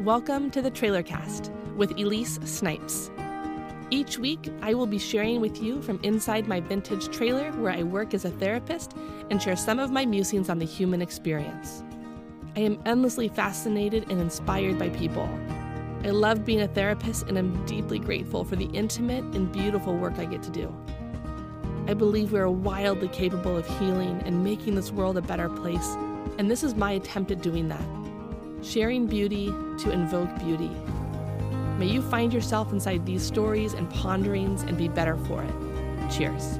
Welcome to the Trailer Cast with Elise Snipes. Each week, I will be sharing with you from inside my vintage trailer where I work as a therapist and share some of my musings on the human experience. I am endlessly fascinated and inspired by people. I love being a therapist and am deeply grateful for the intimate and beautiful work I get to do. I believe we are wildly capable of healing and making this world a better place, and this is my attempt at doing that sharing beauty to invoke beauty. May you find yourself inside these stories and ponderings and be better for it. Cheers.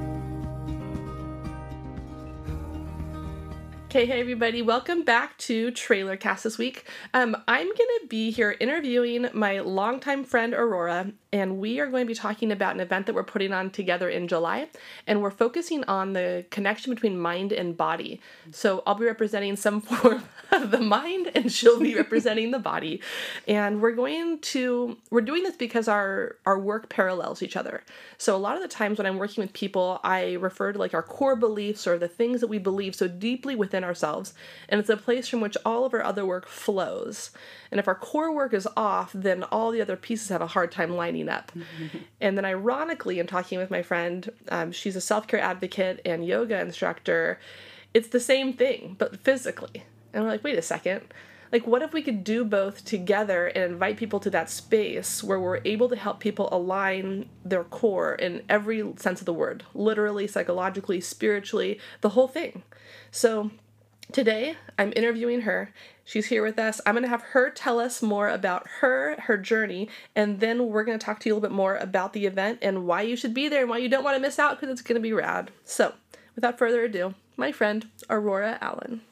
Okay, hey everybody, welcome back to Trailer Cast this week. Um, I'm gonna be here interviewing my longtime friend Aurora, and we are going to be talking about an event that we're putting on together in July, and we're focusing on the connection between mind and body. So I'll be representing some form of the mind, and she'll be representing the body, and we're going to we're doing this because our our work parallels each other. So a lot of the times when I'm working with people, I refer to like our core beliefs or the things that we believe so deeply within ourselves, and it's a place from which all of our other work flows. And if our core work is off, then all the other pieces have a hard time lining up. and then, ironically, in talking with my friend, um, she's a self care advocate and yoga instructor, it's the same thing, but physically. And we're like, wait a second like what if we could do both together and invite people to that space where we're able to help people align their core in every sense of the word literally psychologically spiritually the whole thing so Today, I'm interviewing her. She's here with us. I'm going to have her tell us more about her, her journey, and then we're going to talk to you a little bit more about the event and why you should be there and why you don't want to miss out because it's going to be rad. So, without further ado, my friend Aurora Allen.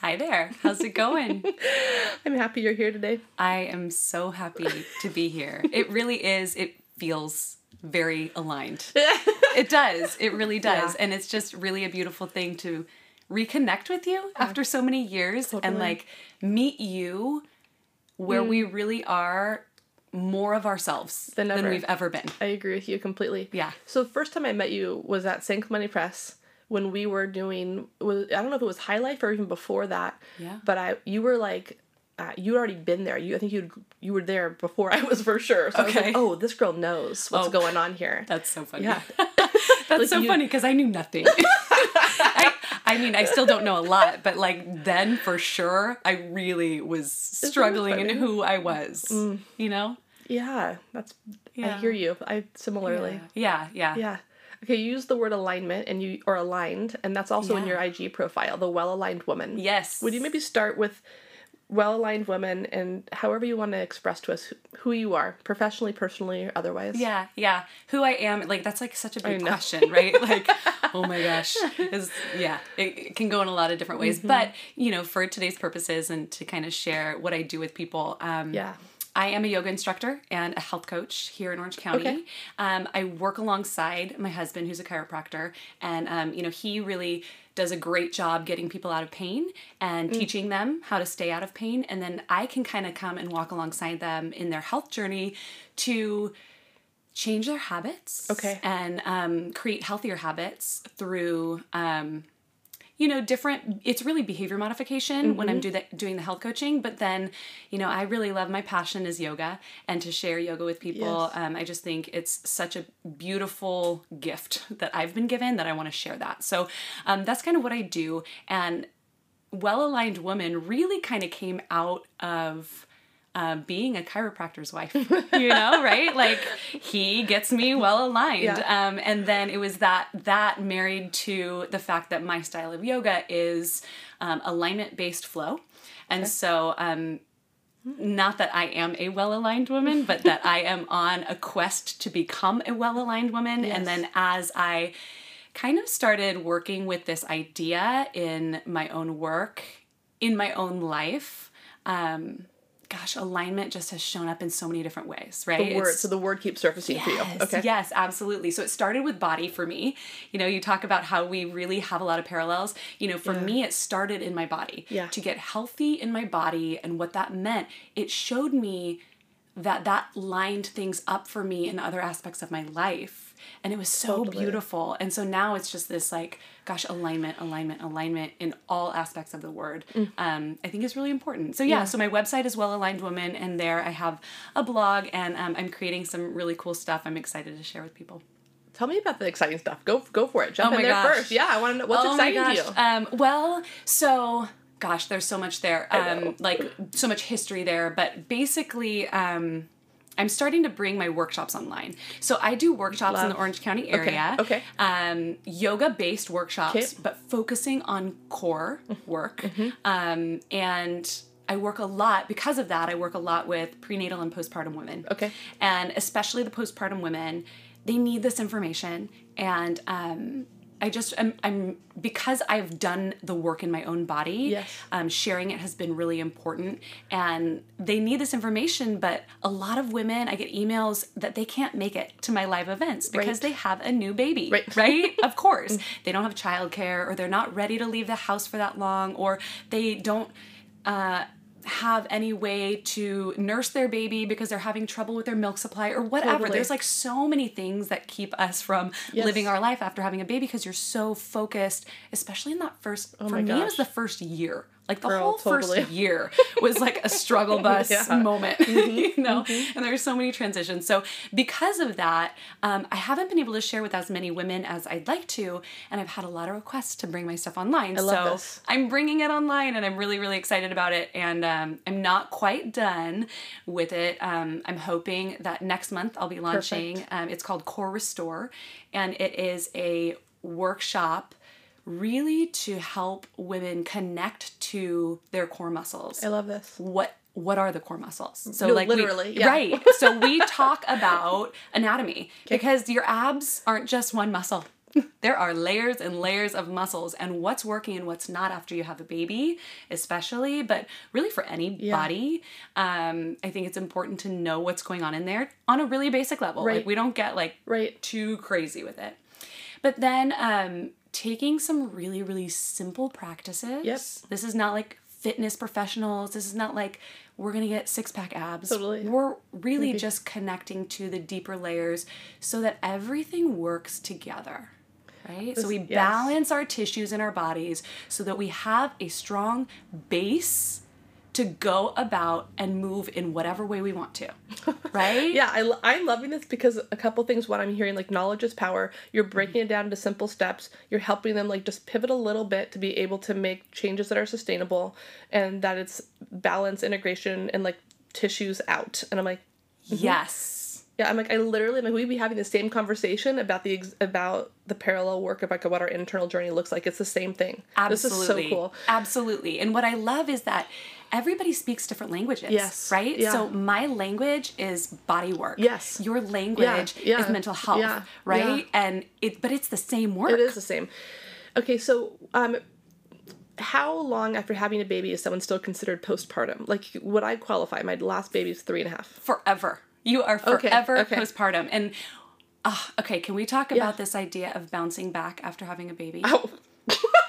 Hi there. How's it going? I'm happy you're here today. I am so happy to be here. It really is. It feels very aligned. it does. It really does. Yeah. And it's just really a beautiful thing to reconnect with you after so many years totally. and like meet you where mm. we really are more of ourselves than, than, we've ever been. I agree with you completely. Yeah. So the first time I met you was at San Money Press when we were doing was I don't know if it was High Life or even before that. Yeah. But I you were like uh, you'd already been there. You I think you you were there before I was for sure. So okay. Like, oh, this girl knows what's oh, going on here. That's so funny. Yeah. that's like so you, funny because I knew nothing. I, mean, I still don't know a lot, but like then for sure, I really was struggling in who I was. Mm. You know? Yeah, that's. Yeah. I hear you. I similarly. Yeah, yeah. Yeah. yeah. Okay, you use the word alignment and you are aligned, and that's also yeah. in your IG profile, the well aligned woman. Yes. Would you maybe start with well aligned woman and however you want to express to us who you are, professionally, personally, or otherwise. Yeah, yeah. Who I am, like that's like such a big question, right? Like, oh my gosh. Is yeah, it, it, can go in a lot of different ways. Mm-hmm. But, you know, for today's purposes and to kind of share what I do with people, um, yeah. I am a yoga instructor and a health coach here in Orange County. Okay. Um, I work alongside my husband, who's a chiropractor, and um, you know he really does a great job getting people out of pain and mm. teaching them how to stay out of pain. And then I can kind of come and walk alongside them in their health journey to change their habits. Okay. And um, create healthier habits through um, you know different it's really behavior modification mm-hmm. when i'm mm-hmm. do the, doing the health coaching but then you know i really love my passion is yoga and to share yoga with people yes. um, i just think it's such a beautiful gift that i've been given that i want to share that so um, that's kind of what i do and well aligned woman really kind of came out of uh, being a chiropractor's wife, you know, right? Like he gets me well aligned. Yeah. Um, and then it was that that married to the fact that my style of yoga is um, alignment based flow, and okay. so um, not that I am a well aligned woman, but that I am on a quest to become a well aligned woman. Yes. And then as I kind of started working with this idea in my own work, in my own life. Um, gosh, alignment just has shown up in so many different ways, right? The word, it's, so the word keeps surfacing yes, for you. Okay. Yes, absolutely. So it started with body for me. You know, you talk about how we really have a lot of parallels. You know, for yeah. me, it started in my body. Yeah. To get healthy in my body and what that meant, it showed me that that lined things up for me in other aspects of my life and it was so Totally. beautiful. And so now it's just this like, gosh, alignment, alignment, alignment in all aspects of the word. Um, I think is really important. So yeah, Mm. Yeah. so my website is Well Aligned Woman, and there I have a blog, and um, I'm creating some really cool stuff. I'm excited to share with people. Tell me about the exciting stuff. Go go for it. Jump Oh in there gosh. first. Yeah, I want to know what's oh exciting to you. Um, well, so gosh, there's so much there. Um, like so much history there, but basically, um, I'm starting to bring my workshops online. So I do workshops in the Orange County area. okay. Um, yoga based workshops, Okay. but focusing on core work. Mm-hmm. Um, and I work a lot because of that. I work a lot with prenatal and postpartum women Okay. and especially the postpartum women they need this information and um, i just I'm, I'm because i've done the work in my own body Yes. um, sharing it has been really important and they need this information but a lot of women i get emails that they can't make it to my live events because Right. they have a new baby Right. right of course they don't have childcare or they're not ready to leave the house for that long or they don't uh, have any way to nurse their baby because they're having trouble with their milk supply or whatever. Totally. There's like so many things that keep us from Yes. living our life after having a baby because you're so focused, especially in that first. Oh for Oh my me, it was the first year. Like the Girl, whole totally. first year was like a struggle bus Yeah. Mm-hmm. moment, you know. And there's so many transitions. So because of that, um, I haven't been able to share with as many women as I'd like to, and I've had a lot of requests to bring my stuff online. love so this. I'm bringing it online and I'm really, really excited about it. And um, I'm not quite done with it. Um, I'm hoping that next month I'll be launching, um, it's called Core Restore, and it is a workshop really to help women connect to their core muscles I love this. what what are the core muscles so No, like we- literally, yeah. right so we talk about anatomy because your abs aren't just one muscle there are layers and layers of muscles and what's working and what's not after you have a baby especially but really for any Yeah. body um, i think it's important to know what's going on in there on a really basic level Right. like we don't get like Right. too crazy with it but then um, taking some really, really simple practices. Yes. This is not like fitness professionals. This is not like we're going to get six pack abs. Totally. We're really just connecting to the deeper layers so that everything works together. Right? so we yes. balance our tissues in our bodies so that we have a strong base to go about and move in whatever way we want to. Right? Yeah, I, I'm loving this because a couple things. One, I'm hearing like knowledge is power. You're breaking it down into simple steps. You're helping them like just pivot a little bit to be able to make changes that are sustainable and that it's balance, integration, and like tissues out. And I'm like, mm-hmm. Yes. yeah, I'm like, I literally, am like, we'd be having the same conversation about the ex- about the parallel work of like what our internal journey looks like. It's the same thing. Absolutely. This is so cool. Absolutely. And what I love is that everybody speaks different languages. Yes. Right? Yeah. So my language is body work. Yes. Your language Yeah. is mental health. Yeah. Right? Yeah. And it but it's the same work. It is the same. Okay, so um, how long after having a baby is someone still considered postpartum? Like, would I qualify? My last baby is three and a half. Forever. You are forever okay. postpartum. And ah, okay, can we talk about this idea of bouncing back after having a baby? Oh,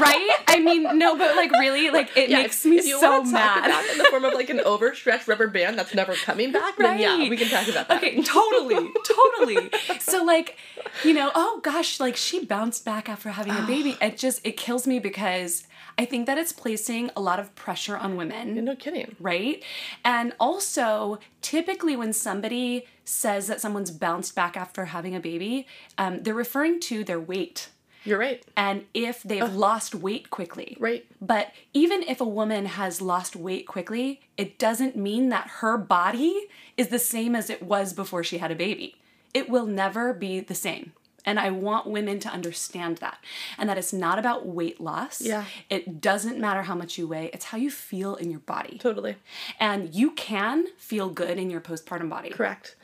right? I mean, no, but like really, like it yeah. makes me so want to talk mad. in the form of like an overstretched rubber band that's never coming back, then yeah, we can talk about that. Okay, totally, totally. So like, you know, oh gosh, like she bounced back after having a baby. It just it kills me because I think that it's placing a lot of pressure on women. You're No kidding. Right? And also, typically when somebody says that someone's bounced back after having a baby, um, they're referring to their weight You're right. and if they've lost weight quickly. Right. But even if a woman has lost weight quickly, it doesn't mean that her body is the same as it was before she had a baby. It will never be the same. And I want women to understand that. And that it's not about weight loss. Yeah. It doesn't matter how much you weigh, it's how you feel in your body. Totally. And you can feel good in your postpartum body. Correct.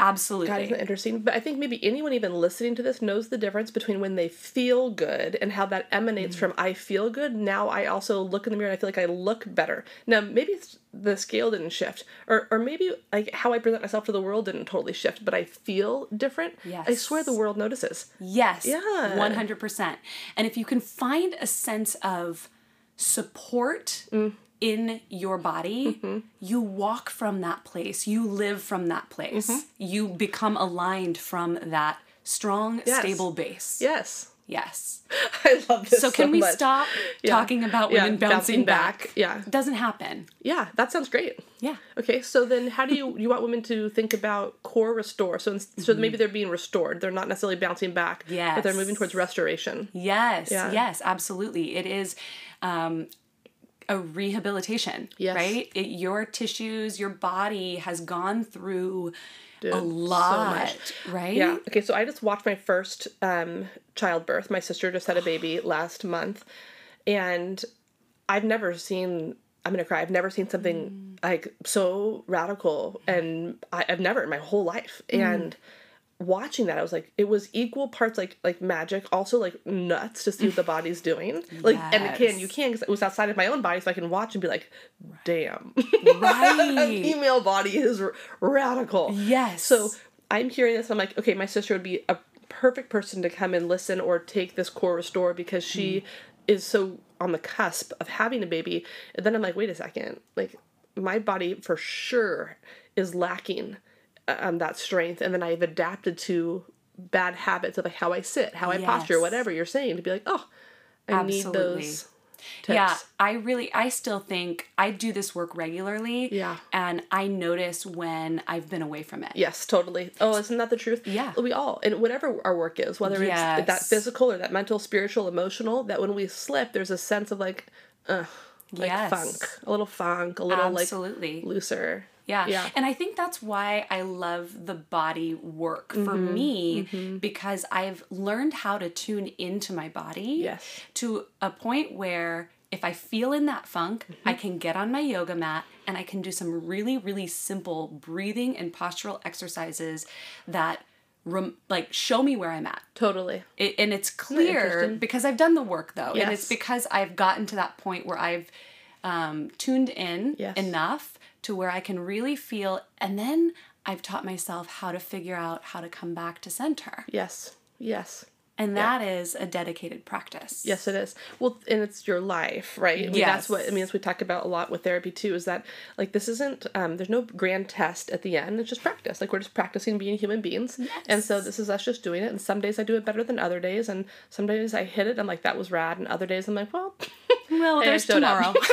Absolutely. God, isn't that interesting? But I think maybe anyone even listening to this knows the difference between when they feel good and how that emanates Mm. from I feel good. Now I also look in the mirror and I feel like I look better. Now maybe it's the scale didn't shift, or or maybe like how I present myself to the world didn't totally shift, but I feel different. Yes. I swear the world notices. Yes. Yeah. 100%. And if you can find a sense of support in your body, mm-hmm. you walk from that place, you live from that place, mm-hmm. you become aligned from that strong, Yes. stable base. Yes. Yes. I love this. So can we much. stop Yeah. talking about Yeah, women bouncing, back? Yeah. Doesn't happen. Yeah, that sounds great. Yeah. Okay, so then how do you you want women to think about core restore? So ins- so mm-hmm. maybe they're being restored. They're not necessarily bouncing back, but they're moving towards restoration. Yes, Yeah. yes, absolutely. It is um, a rehabilitation, Yes. right? It, your tissues, your body has gone through Dude, a lot, much. right? Yeah. Okay, so I just watched my first um, childbirth. My sister just had a baby last month, and I've never seen. I'm gonna cry. I've never seen something like so radical, and I, I've never in my whole life. And watching that, I was like, it was equal parts like like magic, also like nuts to see what the body's doing. Like, and again, Yes. you can because it was outside of my own body, so I can watch and be like, damn, Right. female body is r- radical. Yes. So I'm hearing this. And I'm like, okay, my sister would be a perfect person to come and listen or take this core restore because she mm-hmm. is so on the cusp of having a baby. And then I'm like, wait a second, like my body for sure is lacking um, that strength, and then I've adapted to bad habits of like how I sit, how I posture, whatever you're saying, to be like, oh, I need those. Tips. Yeah, I really, I still think I do this work regularly. Yeah. And I notice when I've been away from it. Yes, totally. Oh, isn't that the truth? Yeah. We all, and whatever our work is, whether it's that physical or that mental, spiritual, emotional, that when we slip, there's a sense of like, uh, like Yes. funk, a little funk, a little Absolutely. like looser. Yeah. Yeah. And I think that's why I love the body work for Mm-hmm. me because I've learned how to tune into my body Yes. to a point where if I feel in that funk, I Mm-hmm. can get on my yoga mat and I can do some really, really simple breathing and postural exercises that rem- like show me where I'm at. Totally. It, and it's clear because I've done the work though, and it's because I've gotten to that point where I've um, tuned in Yes. enough to where I can really feel, and then I've taught myself how to figure out how to come back to center, Yes. Yes. and that is a dedicated practice. Yes, it is. Well, and it's your life, right? I mean, That's what I mean. As we talk about a lot with therapy too, is that like this isn't. Um, there's no grand test at the end. It's just practice. Like we're just practicing being human beings. Yes. And so this is us just doing it. And some days I do it better than other days, and some days I hit it. I'm like that was rad, and other days I'm like, well, Well, there's tomorrow.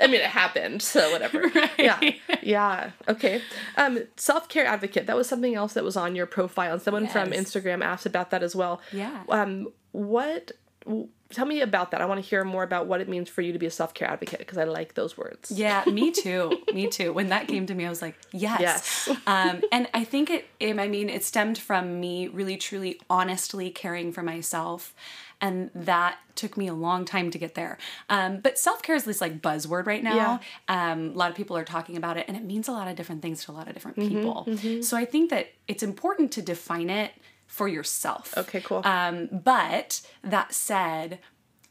I mean, it happened, so whatever. Yeah, yeah. Okay. Um, self care advocate. That was something else that was on your profile, and someone from Instagram asked about that as well. Yeah. Um, what? Tell me about that. I want to hear more about what it means for you to be a self care advocate because I like those words. Yeah, me too. me too. When that came to me, I was like, yes. Yes. um, and I think it, it, I mean, it stemmed from me really, truly, honestly caring for myself. And that took me a long time to get there. Um, but self care is this like buzzword right now. Um, a lot of people are talking about it, and it means a lot of different things to a lot of different Mm-hmm, people. So I think that it's important to define it for yourself. Okay, cool. Um, but that said,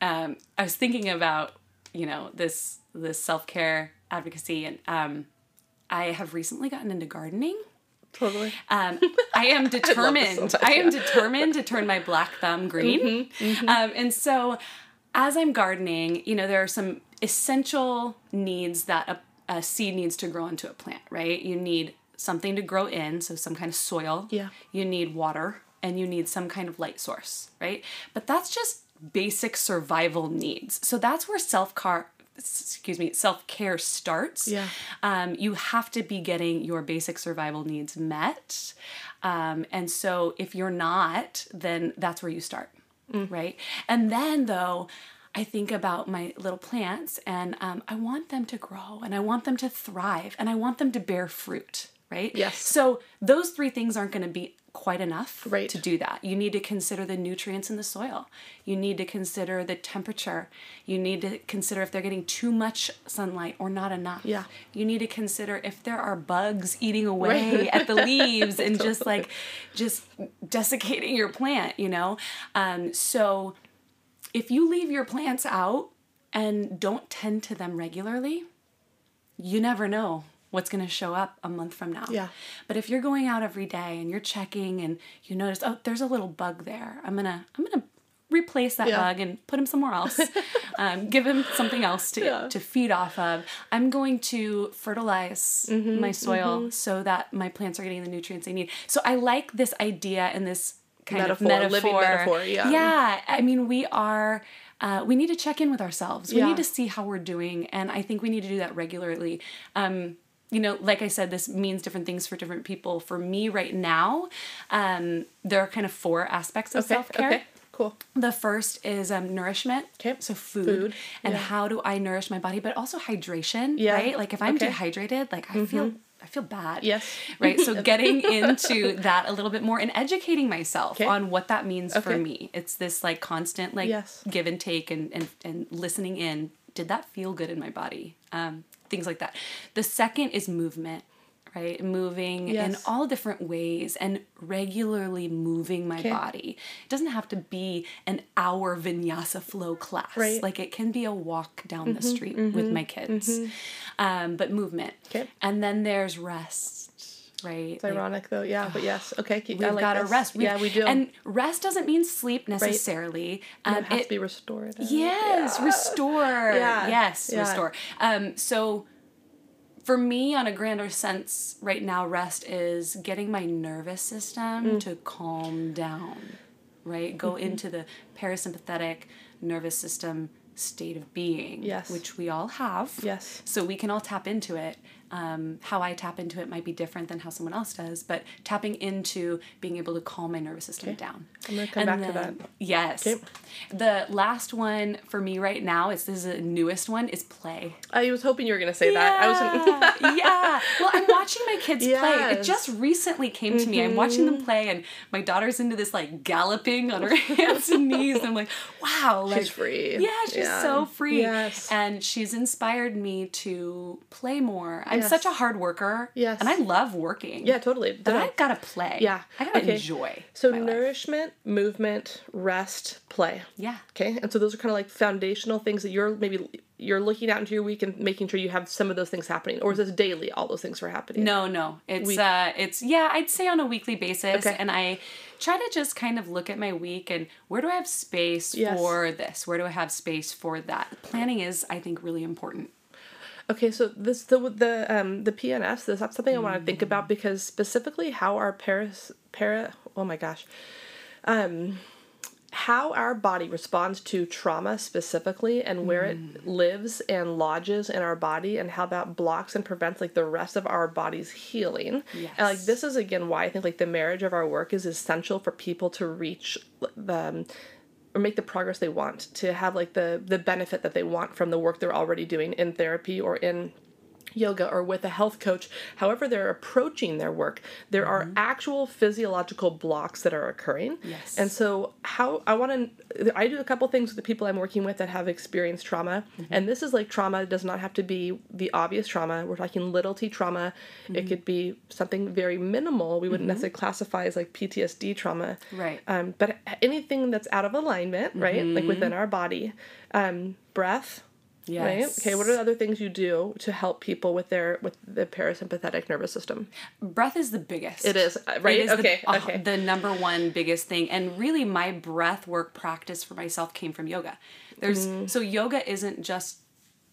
um, I was thinking about you know this this self care advocacy, and um, I have recently gotten into gardening. Totally. Um, I am determined. I, much, am yeah. Mm-hmm, determined to turn my black thumb green. Um, and so, as I'm gardening, you know, there are some essential needs that a, a seed needs to grow into a plant. Right? You need something to grow in, so some kind of soil. Yeah. You need water, and you need some kind of light source. Right? But that's just basic survival needs. So that's where self care excuse me self-care starts Yeah. um, you have to be getting your basic survival needs met um, and so if you're not then that's where you start right and then though i think about my little plants and um, i want them to grow and i want them to thrive and i want them to bear fruit right Yes. so those three things aren't going to be quite enough Right. to do that. You need to consider the nutrients in the soil. You need to consider the temperature. You need to consider if they're getting too much sunlight or not enough. Yeah. You need to consider if there are bugs eating away at the leaves and just like just desiccating your plant, you know? Um, so if you leave your plants out and don't tend to them regularly, you never know what's going to show up a month from now. Yeah. But if you're going out every day and you're checking and you notice, oh, there's a little bug there. I'm going to I'm to replace that Yeah. bug and put him somewhere else. um, give him something else to, Yeah. to feed off of. I'm going to fertilize Mm-hmm, my soil so that my plants are getting the nutrients they need. So I like this idea and this kind Metaphor, of living metaphor. metaphor, yeah. Yeah. I mean, we are. Uh, we need to check in with ourselves. We Yeah. need to see how we're doing, and I think we need to do that regularly. Um, you know, like I said, this means different things for different people. For me, right now, um, there are kind of four aspects of Okay. self care. Okay. Cool. The first is um, nourishment. Okay. So food, Food, and yeah. how do I nourish my body, but also hydration. Yeah, Right. Like if I'm okay. Mm-hmm. dehydrated, like I feel I feel bad. Yes. Right. So getting into that a little bit more and educating myself Okay. on what that means for me. It's this like constant like Yes. give and take and, and and listening in. Did that feel good in my body? Um, things like that. The second is movement. Right, moving in all different ways and regularly moving my Okay. body. It doesn't have to be an hour vinyasa flow class. Right. Mm-hmm, Like it can be a walk down the street with my kids. Um, but movement. Okay. And then there's rest. Right. It's ironic though. Yeah, but yes. Okay. Keep, We've like got to rest. We've- yeah, we do. And rest doesn't mean sleep necessarily. And Um, it has it- to be restored. Yes, Yeah. restore. Yeah, Yes, yeah. restore. Um, so for me, on a grander sense, right now, rest is getting my nervous system Mm. to calm down, right? Go Mm-hmm. into the parasympathetic nervous system state of being, Yes. which we all have. Yes. So we can all tap into it. Um, how I tap into it might be different than how someone else does, but tapping into being able to calm my nervous system down. I'm gonna come back to that. Yes. Okay. The last one for me right now is this is the newest one is play. I was hoping you were gonna say that. I was. Yeah. yeah. Well, I'm watching my kids play. It Mm-hmm. just recently came to me. I'm watching them play, and my daughter's into this like galloping on her hands and knees. I'm like, wow, like She's free. Yeah, she's Yeah. so free. Yes. And she's inspired me to play more. I'm Yes. such a hard worker. Yes. And I love working. Yeah, totally. But Ditto. I gotta play. Yeah. I gotta Okay. enjoy. So my life. nourishment, movement, rest, play. Yeah. Okay, and so those are kind of like foundational things that you're maybe you're looking out into your week and making sure you have some of those things happening, or is this daily? All those things are happening. No, no. It's Week. uh it's yeah, I'd say on a weekly basis Okay. and I try to just kind of look at my week and where do I have space Yes. for this? Where do I have space for that? Planning is I think really important. Okay, so this the the um the PNS. This that's something I want to think about because specifically how our paras para oh my gosh, um, how our body responds to trauma specifically and where it lives and lodges in our body and how that blocks and prevents like the rest of our body's healing. Yes. And like this is again why I think like the marriage of our work is essential for people to reach the. Um, or make the progress they want to have like the the benefit that they want from the work they're already doing in therapy or in yoga or with a health coach however they're approaching their work there are mm-hmm. actual physiological blocks that are occurring. Yes. and so how i want to i do a couple things with the people i'm working with that have experienced trauma. Mm-hmm. And this is like trauma does not have to be the obvious trauma we're talking little t trauma. It mm-hmm. could be something very minimal we wouldn't necessarily classify as like ptsd trauma. Right. um, but anything that's out of alignment, right? Like within our body, um, breath, right? Okay, what are the other things you do to help people with their with the parasympathetic nervous system? Breath is the biggest. It is, uh, right? It is the- Okay, uh, okay. The number one biggest thing, and really, my breath work practice for myself came from yoga. There's Mm. so yoga isn't just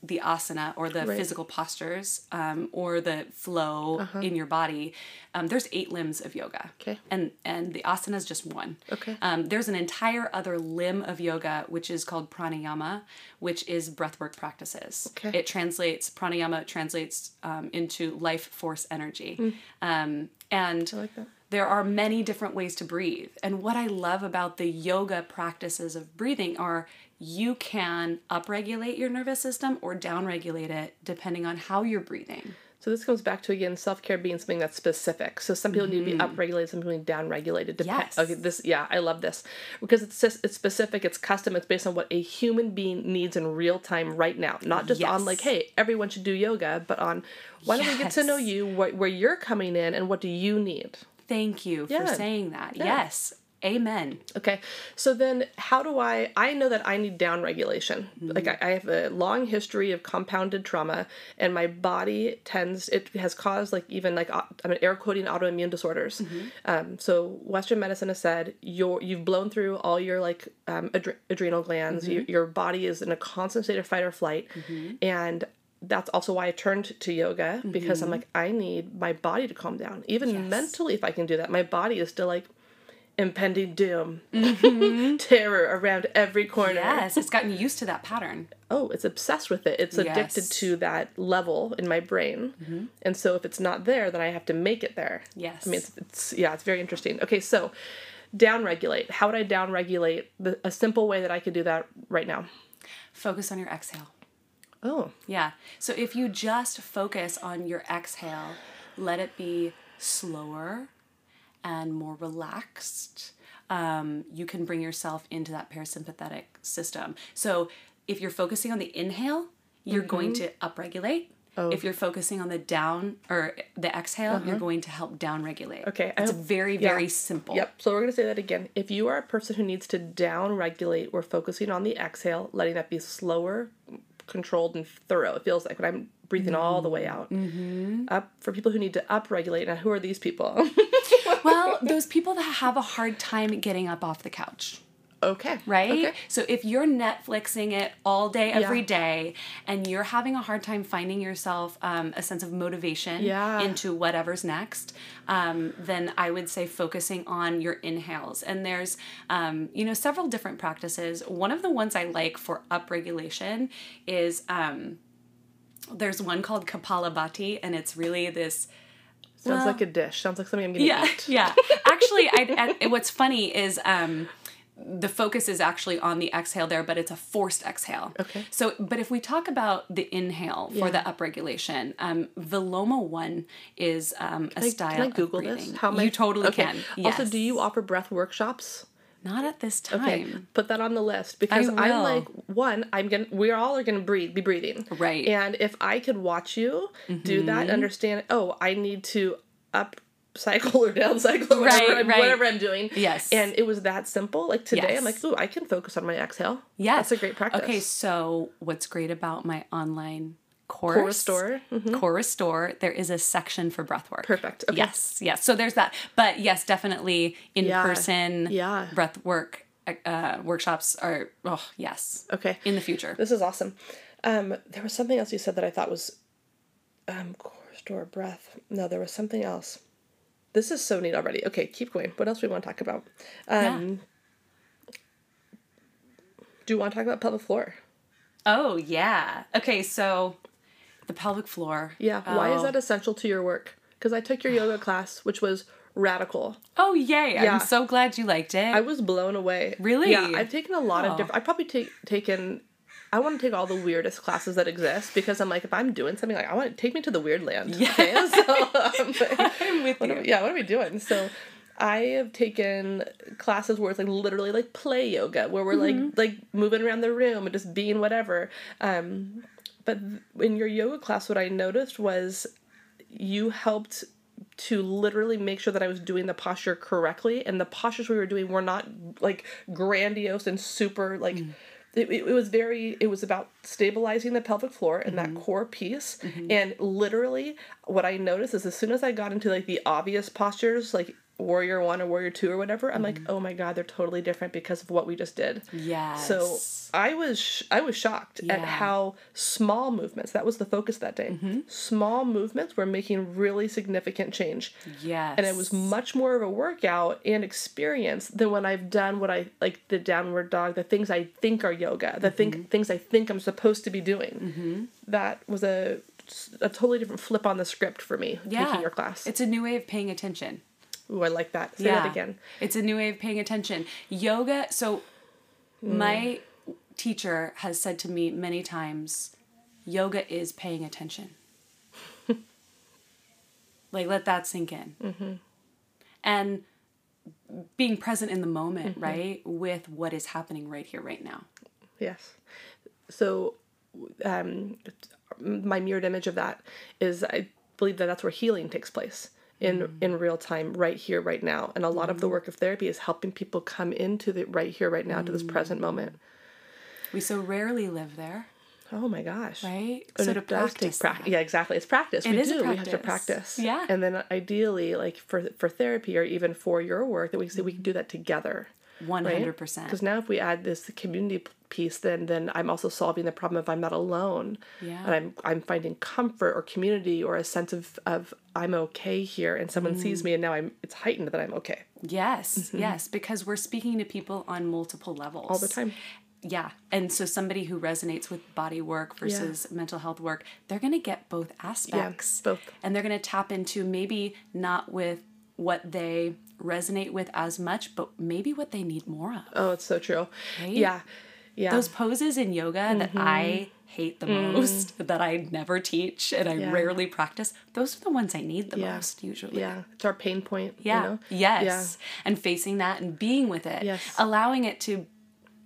the asana or the Right. physical postures um, or the flow in your body. Um, there's eight limbs of yoga. Uh-huh. Okay. And and the asana is just one. Okay. Um, there's an entire other limb of yoga which is called pranayama, which is breathwork practices. Okay. It translates pranayama translates um, into life force energy. Um, and like there are many different ways to breathe. And what I love about the yoga practices of breathing are you can upregulate your nervous system or downregulate it depending on how you're breathing. So this comes back to again self care being something that's specific. So some people need to be upregulated, some people need down regulated. Dep- Mm-hmm. Yes. Okay. This yeah, I love this because it's it's specific, it's custom, it's based on what a human being needs in real time right now, not just on like hey everyone should do yoga, but on why don't we get to know you, what, where you're coming in, and what do you need. Thank you Yeah. for saying that. Yes. Amen. Okay, so then how do I? I know that I need down regulation. Mm-hmm. Like I, I have a long history of compounded trauma, and my body tends it has caused like even like I'm mean air quoting autoimmune disorders. Mm-hmm. Um, so Western medicine has said you're you've blown through all your like um, adre- adrenal glands. Mm-hmm. You, your body is in a constant state of fight or flight, and that's also why I turned to yoga because I'm like I need my body to calm down. Even mentally, if I can do that, my body is still like impending doom, mm-hmm. terror around every corner. Yes, it's gotten used to that pattern. Oh, it's obsessed with it. It's addicted Yes. to that level in my brain. Mm-hmm. And so if it's not there, then I have to make it there. Yes. I mean, it's, it's yeah, it's very interesting. Okay, so down regulate. How would I down regulate? The, a simple way that I could do that right now. Focus on your exhale. Oh, Yeah. So if you just focus on your exhale, let it be slower and more relaxed, um, you can bring yourself into that parasympathetic system. So if you're focusing on the inhale, you're going to upregulate. If you're focusing on the down or the exhale, you're going to help downregulate. Okay, It's hope- very, yeah. very simple. Yep. So we're going to say that again. If you are a person who needs to downregulate, we're focusing on the exhale, letting that be slower, controlled, and thorough. It feels like when I'm breathing all the way out. Mm-hmm. Up for people who need to upregulate. Now, who are these people? Well, those people that have a hard time getting up off the couch. okay. right? Okay. So if you're Netflixing it all day, every Yeah. day, and you're having a hard time finding yourself um, a sense of motivation Yeah. into whatever's next, um, then I would say focusing on your inhales. And there's, um, you know, several different practices. One of the ones I like for upregulation is um, there's one called Kapalabhati, and it's really this Sounds Well- like a dish. Sounds like something I'm gonna yeah, eat. yeah. Actually, I, I what's funny is um, the focus is actually on the exhale there, but it's a forced exhale. Okay. So, but if we talk about the inhale for the upregulation, um, Viloma one is um, a I- style Can I Google this? How am I- you totally Okay. can. Yes. Also, do you offer breath workshops? Not at this time. Okay, put that on the list because I I'm like one. I'm gonna. We all are gonna breathe. Be breathing. Right. Mm-hmm. And if I could watch you do that, understand. Oh, I need to up cycle or down cycle or whatever, Right, I'm, right. whatever I'm doing. Yes. And it was that simple. Like today, Yes. I'm like, ooh, I can focus on my exhale. Yes. That's a great practice. Okay, so what's great about my online Core Restore. Core Restore, there is a section for breath work. Perfect. Okay. Yes, yes. So there's that. But yes, definitely in Yeah. person Yeah. breath work uh, workshops are, oh, yes, Okay. in the future. This is awesome. Um, there was something else you said that I thought was um core store breath. No, there was something else. This is so neat already. Okay, keep going. What else do we want to talk about? Um Do you want to talk about pelvic floor? Oh, yeah. Okay, so the pelvic floor. Yeah. Why is Oh. that essential to your work? Because I took your yoga class, which was radical. Oh, yay. Yeah. I'm so glad you liked it. I was blown away. Really? Yeah, I've taken a lot Oh. of different. I've probably take taken. I want to take all the weirdest classes that exist because I'm like, if I'm doing something like, I want to take me to the weird land. Yeah. Okay? So, I'm like, I'm with what you. are yeah, what are we doing? So, I have taken classes where it's like literally like play yoga, where we're Mm-hmm. like like moving around the room and just being whatever. Um, but in your yoga class, what I noticed was you helped to literally make sure that I was doing the posture correctly, and the postures we were doing were not like grandiose and super like. Mm. It, it, it was very it was about stabilizing the pelvic floor and that mm-hmm. core piece. Mm-hmm. And literally what i noticed is as soon as i got into like the obvious postures like warrior one or warrior two or whatever i'm like mm-hmm. oh my god they're totally different because of what we just did Yeah. so I was sh- I was shocked at how small movements that was the focus that day. Mm-hmm. Small movements were making really significant change, yes. and it was much more of a workout and experience than when I've done what I like the downward dog, the things I think are yoga, the think mm-hmm. things I think I'm supposed to be doing. That was a a totally different flip on the script for me yeah. taking your class. It's a new way of paying attention. Ooh, I like that. Say that again. It's a new way of paying attention. Yoga, so Hmm. my teacher has said to me many times, yoga is paying attention. like, let that sink in. Mm-hmm. And being present in the moment, Mm-hmm. right, with what is happening right here, right now. Yes. So, um, my mirrored image of that is I believe that that's where healing takes place. In mm-hmm. in real time right here right now. And a lot of the mm-hmm. work of therapy is helping people come into the right here right now to this mm-hmm. present moment. We so rarely live there, oh my gosh. Right? and so it to practice practice yeah exactly. It's practice. We is a do. We have to practice. practice. Yeah. and then ideally like for for therapy or even for your work that we say we can do that together One right? hundred percent. Because now if we add this community piece, then then I'm also solving the problem if I'm not alone. Yeah. And I'm I'm finding comfort or community or a sense of of I'm okay here, and someone sees Mm. me, and now I'm it's heightened that I'm okay Yes, yes, because we're speaking to people on multiple levels Mm-hmm. all the time. Yeah. And so somebody who resonates with body work versus mental health work, they're going to get both aspects. both. And they're going to tap into maybe not with what they resonate with as much, but maybe what they need more of. Oh, it's so true. Right? Yeah, yeah. Those poses in yoga that Mm-hmm. I hate the most, that I never teach and I Mm. Yeah. rarely practice, those are the ones I need the Yeah. most usually. yeah, it's our pain point. Yeah. You know? Yes. And facing that and being with it. Yes. Allowing it to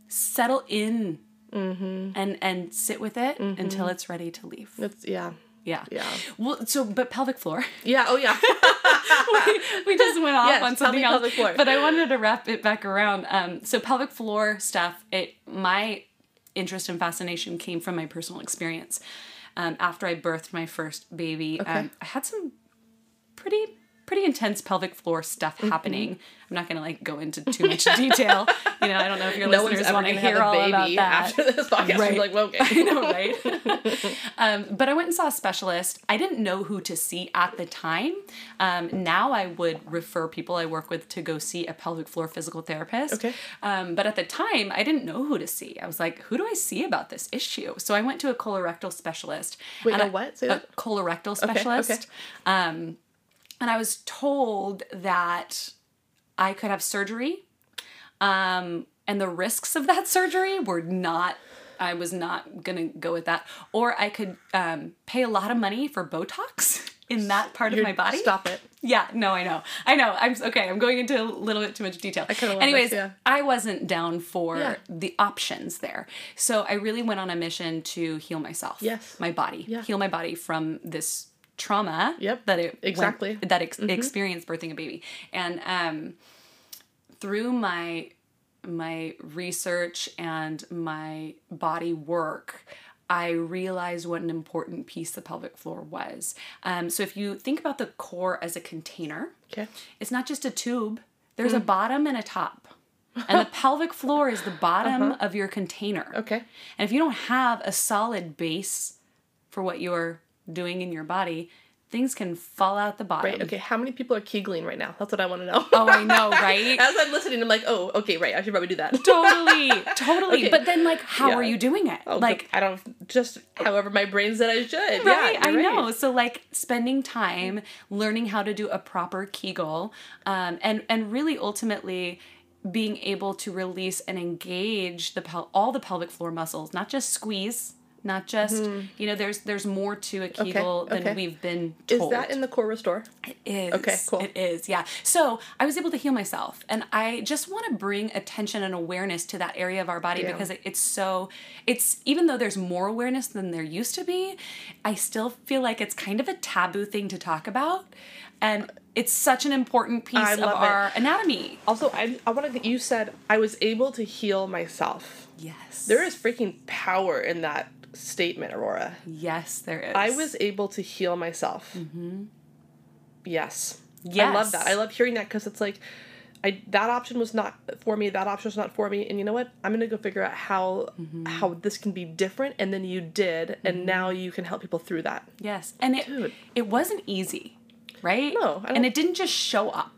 settle in Mm-hmm. and and sit with it until it's ready to leave. It's yeah. Yeah. Yeah. Well, so but pelvic floor. Yeah. Oh yeah. we just went off Yes, on something me else. pelvic. But I wanted to wrap it back around. Um, so pelvic floor stuff. It my interest and fascination came from my personal experience. Um, after I birthed my first baby, um, I had some pretty pretty intense pelvic floor stuff Mm-hmm. happening. I'm not gonna like go into too much detail. You know, I don't know if your no listeners want to hear all about that. after this podcast. Right. Like, well, okay. I know, right? um, but I went and saw a specialist. I didn't know who to see at the time. Um, now I would refer people I work with to go see a pelvic floor physical therapist. Okay. Um, but at the time, I didn't know who to see. I was like, who do I see about this issue? So I went to a colorectal specialist. Wait, and a what? Say a that. colorectal okay. specialist. Um, and I was told that I could have surgery. Um, and the risks of that surgery were not, I was not gonna go with that. Or I could um, pay a lot of money for Botox in that part of You're- my body. Stop it. Yeah, no, I know. I know. I'm okay. I'm going into a little bit too much detail. I love Anyways, this, yeah. I wasn't down for Yeah. the options there. So I really went on a mission to heal myself. Yes. My body. Yeah. Heal my body from this trauma Yep. that it went- Exactly. Mm-hmm. that ex- experienced birthing a baby. And um through my my research and my body work, I realized what an important piece the pelvic floor was. Um, so if you think about the core as a container, Okay. it's not just a tube. There's Mm. a bottom and a top. And the pelvic floor is the bottom of your container. Uh-huh. Okay. And if you don't have a solid base for what you're doing in your body, things can fall out the bottom. Right. Okay. How many people are kegling right now? That's what I want to know. Oh, I know, right? As I'm listening, I'm like, oh, okay, right. I should probably do that. totally, totally. Okay. But then, like, how Yeah. are you doing it? Oh, like, I don't just however my brain said I should. right? Yeah, I you're know. So, like, spending time learning how to do a proper Kegel, um, and and really ultimately being able to release and engage the pel- all the pelvic floor muscles, not just squeeze. Not just you know, there's there's more to a Kegel than Mm-hmm. okay. we've been told. Is that in the core restore? It is. Okay, cool. It is, yeah. So I was able to heal myself. And I just want to bring attention and awareness to that area of our body Yeah. because it, it's so, it's, even though there's more awareness than there used to be, I still feel like it's kind of a taboo thing to talk about. And it's such an important piece of love it. our anatomy. Also, I I want to. You said I was able to heal myself. Yes. There is freaking power in that statement, Aurora. Yes, there is. I was able to heal myself. Mm-hmm. Yes. I love that. I love hearing that because it's like, I that option was not for me. That option was not for me. And you know what? I'm gonna go figure out how Mm-hmm. how this can be different. And then you did, and now you can help people through that. Yes. And it, Dude. it wasn't easy, right? No, And it didn't just show up.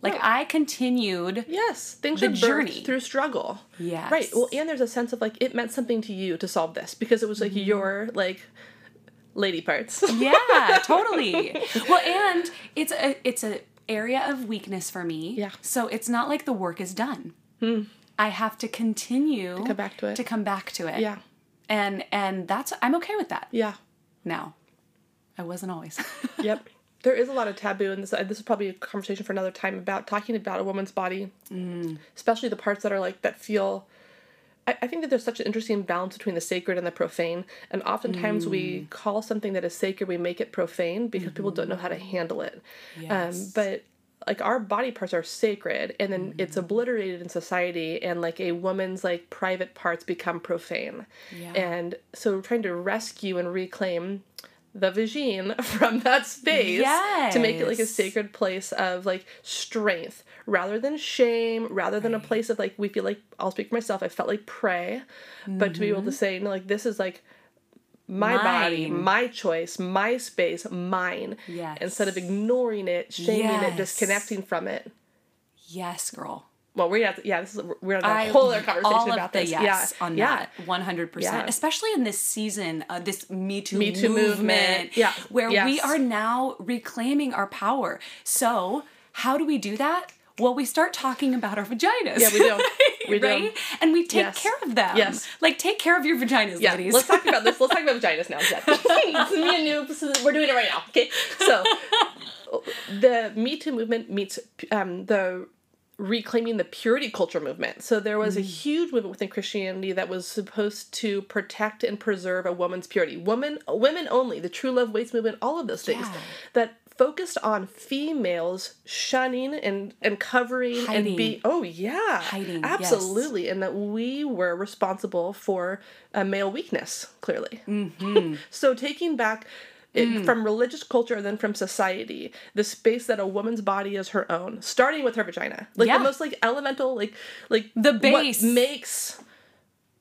Like. I continued Yes, things The journey. through struggle. Yes. Right. Well, and there's a sense of like it meant something to you to solve this because it was Mm-hmm. like your like lady parts. yeah totally well and it's a it's a area of weakness for me Yeah. so it's not like the work is done Hmm. i have to continue to come back to it. to come back to it yeah. and and that's i'm okay with that Yeah. now i wasn't always Yep. There is a lot of taboo, and this uh, this is probably a conversation for another time about talking about a woman's body, Mm. especially the parts that are like that feel I, I think that there's such an interesting balance between the sacred and the profane. And oftentimes Mm. we call something that is sacred, we make it profane because people don't know how to handle it. Um, Mm-hmm. Yes. but like our body parts are sacred and then it's Mm-hmm. obliterated in society and like a woman's like private parts become profane. Yeah. And so we're trying to rescue and reclaim the vagine from that space to make it like a sacred place of like strength rather than shame, rather than a place of like we feel like I'll speak for myself, I felt like prey, but to be able to mm-hmm. say, no, like this is like my body, my choice, my space, mine. Yes. Instead of ignoring it, shaming it, disconnecting from it. yes, girl. Well, we're gonna, yeah, this is we're gonna have whole other conversation about this. yes yeah, on yeah. that, one hundred percent. Especially in this season, uh, this Me Too, Me Too movement. movement, Yeah. where we are now reclaiming our power. So, how do we do that? Well, we start talking about our vaginas. Yeah, we do. We do. And we take Yes. care of them. Yes. Like, take care of your vaginas, Yeah, ladies. let's talk about this. Let's talk about vaginas now. Is me and you. We're doing it right now. Okay, so the Me Too movement meets um, the reclaiming the purity culture movement. So there was a huge movement within Christianity that was supposed to protect and preserve a woman's purity. Woman, women only. The True Love Waits movement. All of those things Yeah. that focused on females shunning and and covering and Hiding. be oh yeah Hiding, yes. absolutely and that we were responsible for a male weakness clearly Mm-hmm. so taking back it, Mm. from religious culture and then from society the space that a woman's body is her own starting with her vagina like Yeah. the most like elemental like like The what base. makes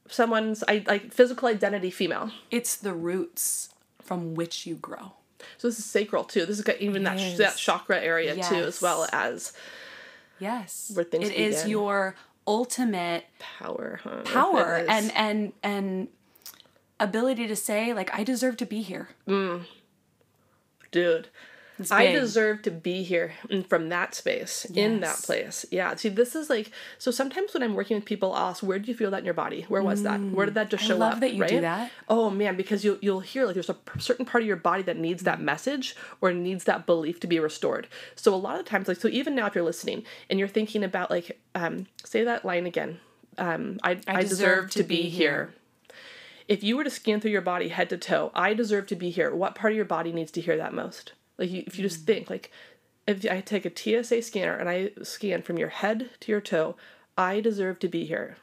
someone's I, like physical identity female it's the roots from which you grow. so this is sacral too this is got even that Yes. that chakra area too as well as Yes. Where things It is your ultimate power huh? power and and and ability to say like I deserve to be here. dude I deserve to be here and from that space in that place. Yeah. See, this is like so. Sometimes when I'm working with people, I'll ask, "Where do you feel that in your body? Where was that? Where did that just Mm. I show love up?" that you do right? that. Oh man, because you'll you'll hear like there's a certain part of your body that needs Mm. that message or needs that belief to be restored. So a lot of times, like so, even now if you're listening and you're thinking about like, um, say that line again. Um, I I, deserve, to, be, here. If you were to scan through your body head to toe, I deserve to be here. What part of your body needs to hear that most? Like, you, if you Mm. just think, like, if I take a TSA scanner and I scan from your head to your toe, I deserve to be here.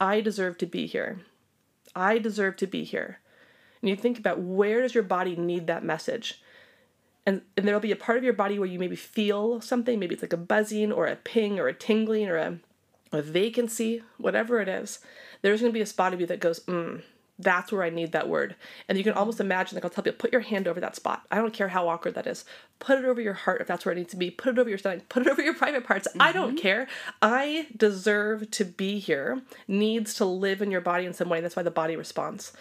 I deserve to be here. I deserve to be here. And you think about where does your body need that message? And, and there'll be a part of your body where you maybe feel something, maybe it's like a buzzing or a ping or a tingling or a, a vacancy, whatever it is. There's going to be a spot of you that goes, mm, that's where I need that word. And you can almost imagine, like I'll tell you, put your hand over that spot. I don't care how awkward that is. Put it over your heart if that's where it needs to be. Put it over your stomach. Put it over your private parts. I don't mm-hmm. care. I deserve to be here, needs to live in your body in some way. That's why the body responds.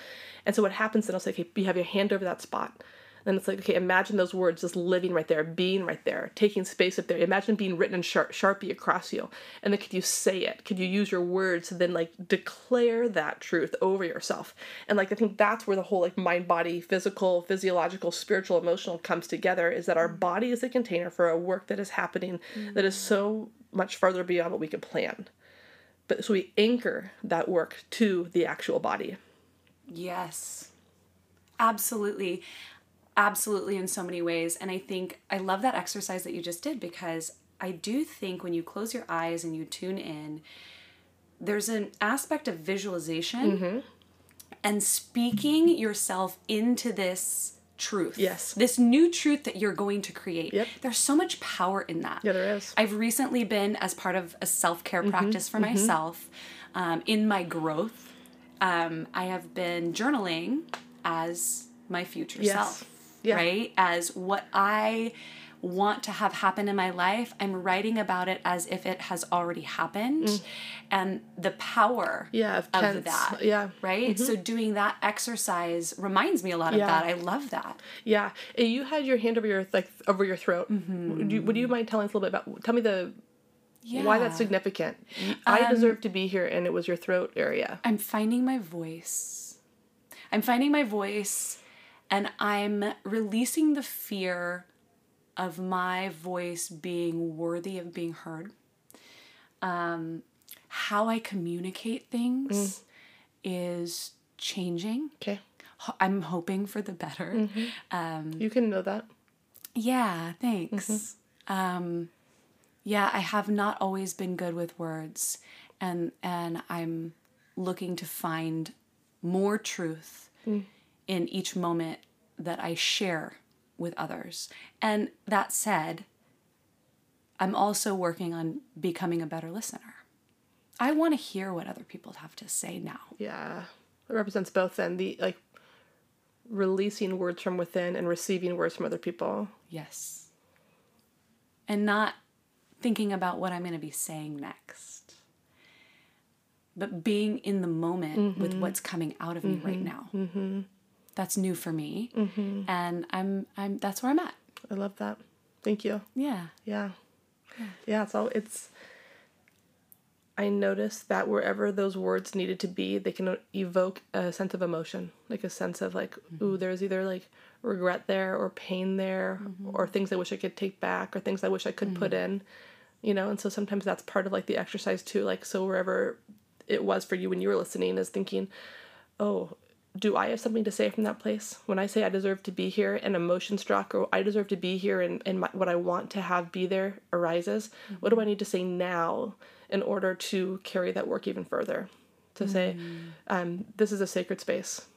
And so what happens then, I'll say, okay, you have your hand over that spot. Then it's like, okay, imagine those words just living right there, being right there, taking space up there. Imagine being written in sharp, Sharpie across you. And then could you say it? Could you use your words to then like declare that truth over yourself? And like, I think that's where the whole like mind, body, physical, physiological, spiritual, emotional comes together is that our mm. body is a container for a work that is happening that is so mm. much farther beyond what we could plan. But so we anchor that work to the actual body. Yes. Absolutely. Absolutely in so many ways. And I think I love that exercise that you just did because I do think when you close your eyes and you tune in, there's an aspect of visualization Mm-hmm. and speaking yourself into this truth. Yes. This new truth that you're going to create. Yep. There's so much power in that. Yeah, there is. I've recently been, as part of a self care practice for myself, um, in my growth, um, I have been journaling as my future Yes. self, Yeah. right? As what I want to have happen in my life. I'm writing about it as if it has already happened, and the power Mm. Yeah, of of that. Yeah. Right? So doing that exercise reminds me a lot of Yeah. that. I love that. Yeah, you had your hand over your like over your throat. Mm-hmm. Would, you, would you mind telling us a little bit about? Tell me the Yeah. why that's significant. I deserve to be here, and it was your throat area. I'm finding my voice. I'm finding my voice and I'm releasing the fear of my voice being worthy of being heard. Um, how I communicate things is changing. Okay. Ho- I'm hoping for the better. Um, You can know that. yeah, thanks. Um, yeah, I have not always been good with words, and and I'm looking to find more truth in each moment that I share with others. And that said, I'm also working on becoming a better listener. I want to hear what other people have to say now. Yeah. It represents both then the like releasing words from within and receiving words from other people. Yes. And not thinking about what I'm going to be saying next, but being in the moment with what's coming out of me right now. Mm-hmm. That's new for me, mm-hmm. and I'm I'm that's where I'm at. I love that. Thank you. Yeah. Yeah. Yeah, it's all it's I noticed that wherever those words needed to be, they can evoke a sense of emotion, like a sense of like, mm-hmm. ooh, there's either like regret there or pain there mm-hmm. or things I wish I could take back or things I wish I could put in, you know, and so sometimes that's part of like the exercise too, like so wherever it was for you when you were listening is thinking, oh, do I have something to say from that place? When I say I deserve to be here and emotion struck or I deserve to be here and, and my, what I want to have be there arises, what do I mm-hmm. need to say now in order to carry that work even further? To say, mm. um, this is a sacred space.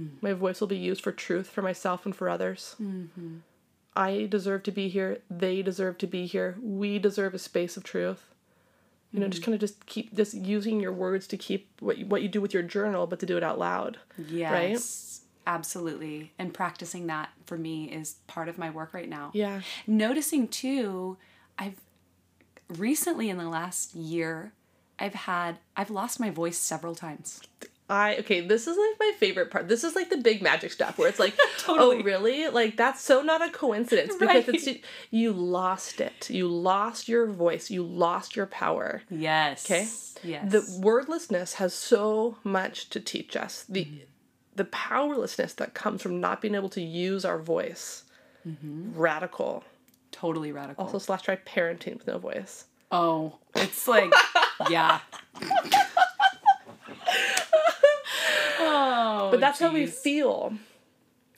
Mm. My voice will be used for truth for myself and for others. Mm-hmm. I deserve to be here. They deserve to be here. We deserve a space of truth. You know, just mm-hmm. kind of just keep just using your words to keep what you, what you do with your journal, but to do it out loud. Yes. Absolutely. And practicing that for me is part of my work right now. Yeah. Noticing too, I've recently in the last year, I've had I've lost my voice several times. I okay, this is like my favorite part. This is like the big magic stuff where it's like, oh, Totally. oh really? Like that's so not a coincidence because Right. it's you lost it. You lost your voice. You lost your power. Yes. Okay. Yes. The wordlessness has so much to teach us. The mm-hmm. the powerlessness that comes from not being able to use our voice. Mm-hmm. Radical. totally radical. Also slash try parenting with no voice. oh, it's like yeah. oh, But that's how we geez. feel.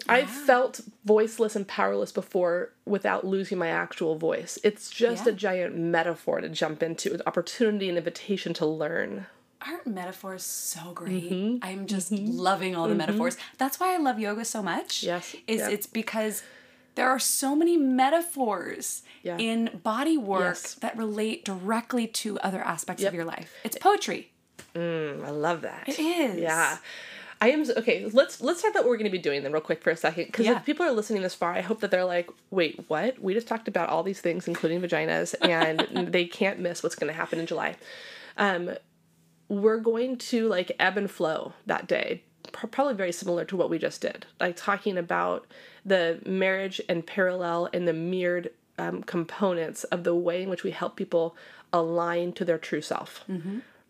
I've felt voiceless and powerless before without losing my actual voice. It's just Yeah. a giant metaphor to jump into, an opportunity and invitation to learn. Aren't metaphors so great. Mm-hmm. I'm just loving all the metaphors. That's why I love yoga so much. Yes, Is yeah. it's because there are so many metaphors Yeah. in body work Yes. that relate directly to other aspects Yep. of your life. It's poetry. Mm, I love that. It is. Yeah. I am okay. Let's let's talk about what we're going to be doing then, real quick, for a second. Because Yeah. if people are listening this far, I hope that they're like, "Wait, what? We just talked about all these things, including vaginas, and they can't miss what's going to happen in July." Um, we're going to like ebb and flow that day, Pro- probably very similar to what we just did, like talking about the marriage and parallel and the mirrored um, components of the way in which we help people align to their true self.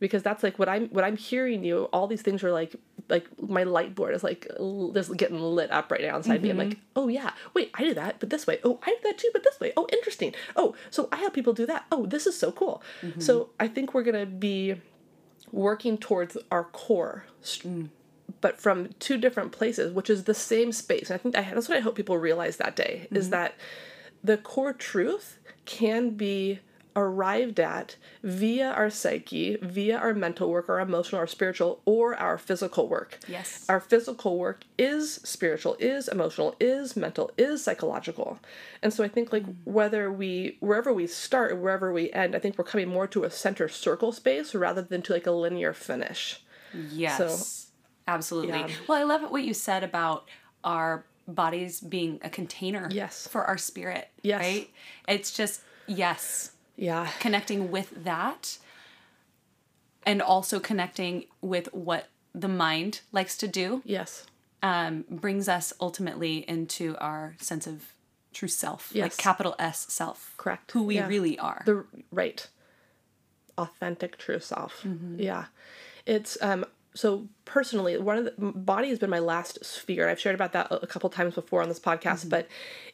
Because that's like what I'm what I'm hearing you. All these things are like like my light board is like l- just getting lit up right now inside me. I'm like, mm-hmm. oh yeah, wait, I did that, but this way. Oh, I do that too, but this way. Oh, interesting. Oh, so I help people do that. Oh, this is so cool. Mm-hmm. So I think we're gonna be working towards our core, st- mm. but from two different places, which is the same space. And I think that's what I hope people realize that day is mm-hmm. that the core truth can be arrived at via our psyche, via our mental work, our emotional, our spiritual, or our physical work. Yes. Our physical work is spiritual, is emotional, is mental, is psychological. And so I think like mm. whether we wherever we start wherever we end, I think we're coming more to a center circle space rather than to like a linear finish. Yes. Absolutely. yeah. Well, I love it what you said about our bodies being a container Yes. for our spirit. Yes. Right? It's just yes. Yeah. connecting with that and also connecting with what the mind likes to do Yes. um, brings us ultimately into our sense of true self Yes. like capital s self Correct. who we Yeah. really are the right authentic true self yeah it's um so personally one of the body has been my last sphere i've shared about that a couple times before on this podcast mm-hmm. but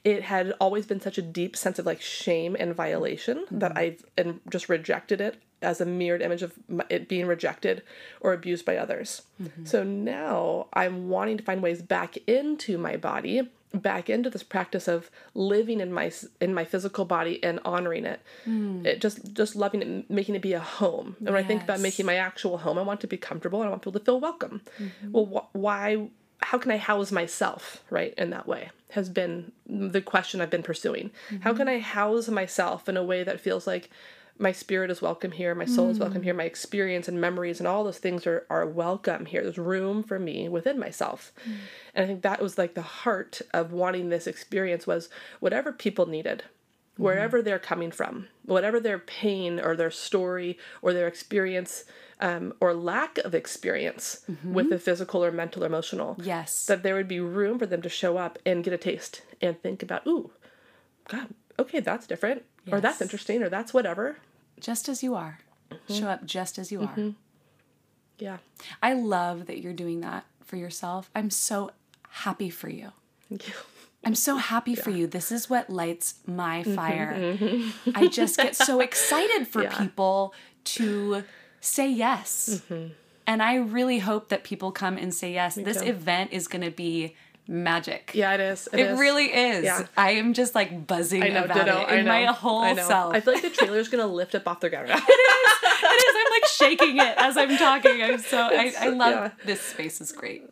it had always been such a deep sense of like shame and violation that mm-hmm. i've and just rejected it as a mirrored image of it being rejected or abused by others. Mm-hmm. So now I'm wanting to find ways back into my body, back into this practice of living in my in my physical body and honoring it. Hmm. It just just loving it, making it be a home. And when I think about making my actual home, I want to be comfortable and I want people to feel welcome. Mm-hmm. Well, wh- why how can I house myself, right, in that way? Has been the question I've been pursuing. How mm-hmm. can I house myself in a way that feels like my spirit is welcome here, my soul is welcome mm. here, my experience and memories and all those things are, are welcome here. There's room for me within myself. Mm. And I think that was like the heart of wanting this experience was whatever people needed, mm-hmm. wherever they're coming from, whatever their pain or their story or their experience um, or lack of experience mm-hmm. with the physical or mental or emotional, Yes. that there would be room for them to show up and get a taste and think about, ooh, God, okay, that's different, or that's interesting, or that's whatever. Just as you are. Mm-hmm. Show up just as you are. Yeah. I love that you're doing that for yourself. I'm so happy for you. Thank you. I'm so happy for you. This is what lights my Mm-hmm, fire. I just get so excited for Yeah. people to say yes. Mm-hmm. And I really hope that people come and say yes. this too. event is going to be magic. Yeah, it is. It is. really is. Yeah. I am just like buzzing I know, about ditto. it I in know. my whole I know. self. I feel like the trailer's gonna lift up off the ground. it is. I'm like shaking it as I'm talking. I'm so I, I love yeah. this space is great.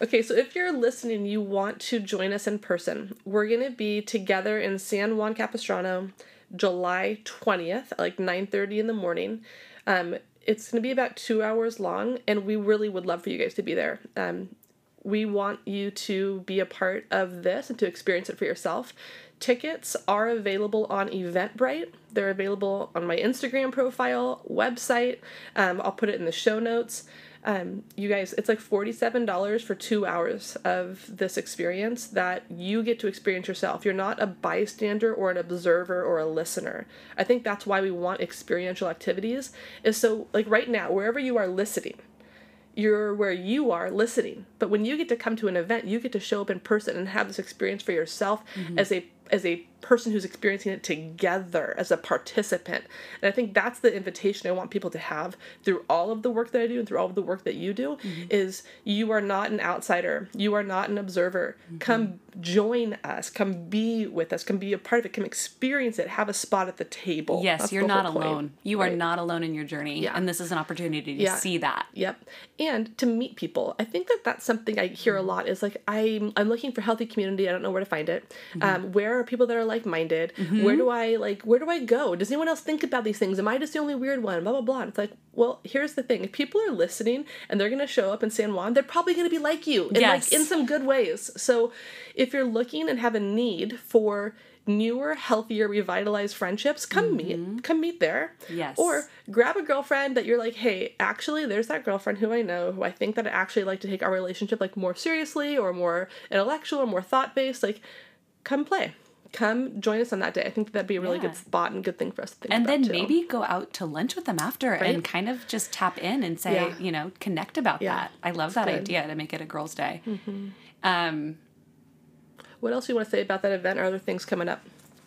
Okay, so if you're listening, you want to join us in person. We're gonna be together in San Juan Capistrano, July twentieth, at like nine thirty in the morning. Um, it's gonna be about two hours long, and we really would love for you guys to be there. Um, we want you to be a part of this and to experience it for yourself. Tickets are available on Eventbrite. They're available on my Instagram profile, website. Um, I'll put it in the show notes. Um, you guys, it's like $47 for two hours of this experience that you get to experience yourself. You're not a bystander or an observer or a listener. I think that's why we want experiential activities, is so, like right now, wherever you are listening, you're where you are listening. But when you get to come to an event, you get to show up in person and have this experience for yourself mm-hmm. as a as a person who's experiencing it together as a participant. And I think that's the invitation I want people to have through all of the work that I do and through all of the work that you do mm-hmm. is you are not an outsider. You are not an observer. Mm-hmm. Come join us. Come be with us. Come be a part of it. Come experience it. Have a spot at the table. Yes, That's you're not whole point, alone. You are not alone in your journey. Yeah. And this is an opportunity to Yeah. see that. Yep. And to meet people. I think that that's something I hear a mm-hmm. lot is like I'm I'm looking for healthy community. I don't know where to find it. Um, where are people that are like-minded? Mm-hmm. Where do I like where do I go? Does anyone else think about these things? Am I just the only weird one? Blah blah blah. And it's like, well, here's the thing. If people are listening and they're going to show up in San Juan, they're probably going to be like you in Yes. like in some good ways. So, if you're looking and have a need for newer, healthier, revitalized friendships, come mm-hmm. meet. Come meet there. Yes. Or grab a girlfriend that you're like, hey, actually, there's that girlfriend who I know who I think that I actually like to take our relationship like more seriously or more intellectual or more thought based. Like, come play. Come join us on that day. I think that'd be a really Yeah. good spot and good thing for us to think and about And then too. maybe go out to lunch with them after and kind of just tap in and say, Yeah. you know, connect about Yeah, that. I love that good. Mm-hmm. idea to make it a girls' day. Um, What else do you want to say about that event or other things coming up?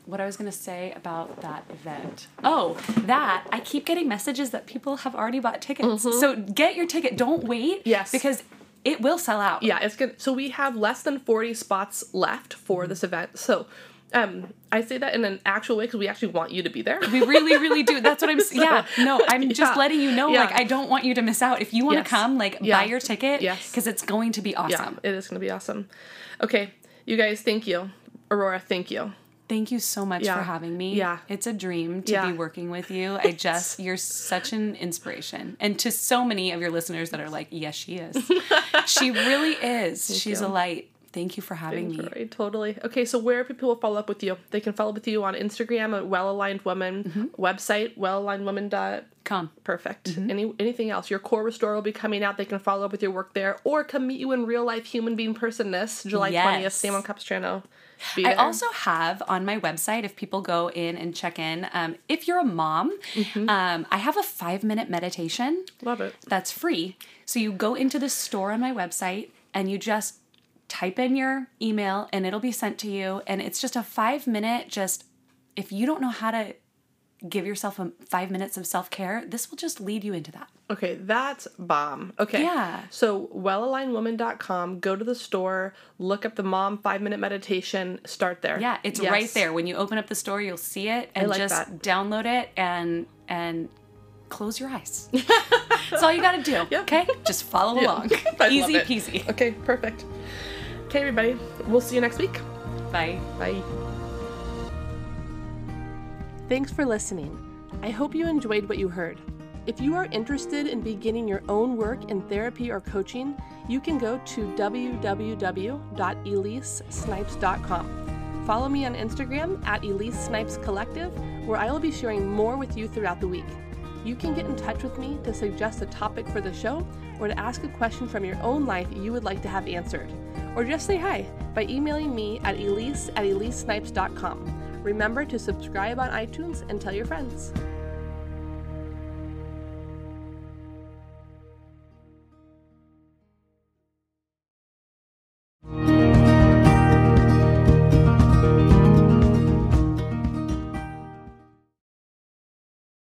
what I was going to say about that event. Oh, that I keep getting messages that people have already bought tickets. So get your ticket. Don't wait. Mm-hmm. Yes. Because it will sell out. Yeah, it's good. So we have less than 40 spots left for this event. So um, I say that in an actual way because we actually want you to be there. We really, really do. That's what I'm. s yeah, no, I'm just Yeah. letting you know. Yeah. Like, I don't want you to miss out. If you want to Yes. come, like, Yeah. buy your ticket. Yes. Because it's going to be yeah, awesome. it is going to be awesome. Okay, you guys, thank you. Aurora, thank you. Thank you so much for having me. Yeah. It's a dream to be working with you. I just, you're such an inspiration. And to so many of your listeners that are like, yes, she is. she really is. She's you. a light. Thank you for having me. Right, totally. Okay, so where people will follow up with you? They can follow up with you on Instagram at Well Aligned Woman, Mm-hmm. website wellalignedwoman dot com. Perfect. Mm-hmm. Any anything else? Your core restore will be coming out. They can follow up with your work there, or come meet you in real life, human being personness, July twentieth. San Juan Capistrano. I also have on my website, if people go in and check in, um, if you're a mom, Mm-hmm. um, I have a five minute meditation love it. that's free. So you go into the store on my website and you just type in your email and it'll be sent to you. And it's just a five minute, just if you don't know how to give yourself a five minutes of self care, this will just lead you into that. Okay, that's bomb. Okay. Yeah. So, wellalignedwoman.com, go to the store, look up the mom five minute meditation, start there. Yeah, it's Yes. right there. When you open up the store, you'll see it and like just that. download it and and close your eyes. That's all you got to do. Yep. Okay, just follow along. Easy peasy. Okay, perfect. Okay, everybody, we'll see you next week. Bye. Bye. Thanks for listening. I hope you enjoyed what you heard. If you are interested in beginning your own work in therapy or coaching, you can go to www.elisesnipes.com. Follow me on Instagram at Elise Snipes Collective, where I will be sharing more with you throughout the week. You can get in touch with me to suggest a topic for the show or to ask a question from your own life you would like to have answered. Or just say hi by emailing me at elise at elisesnipes.com. Remember to subscribe on iTunes and tell your friends.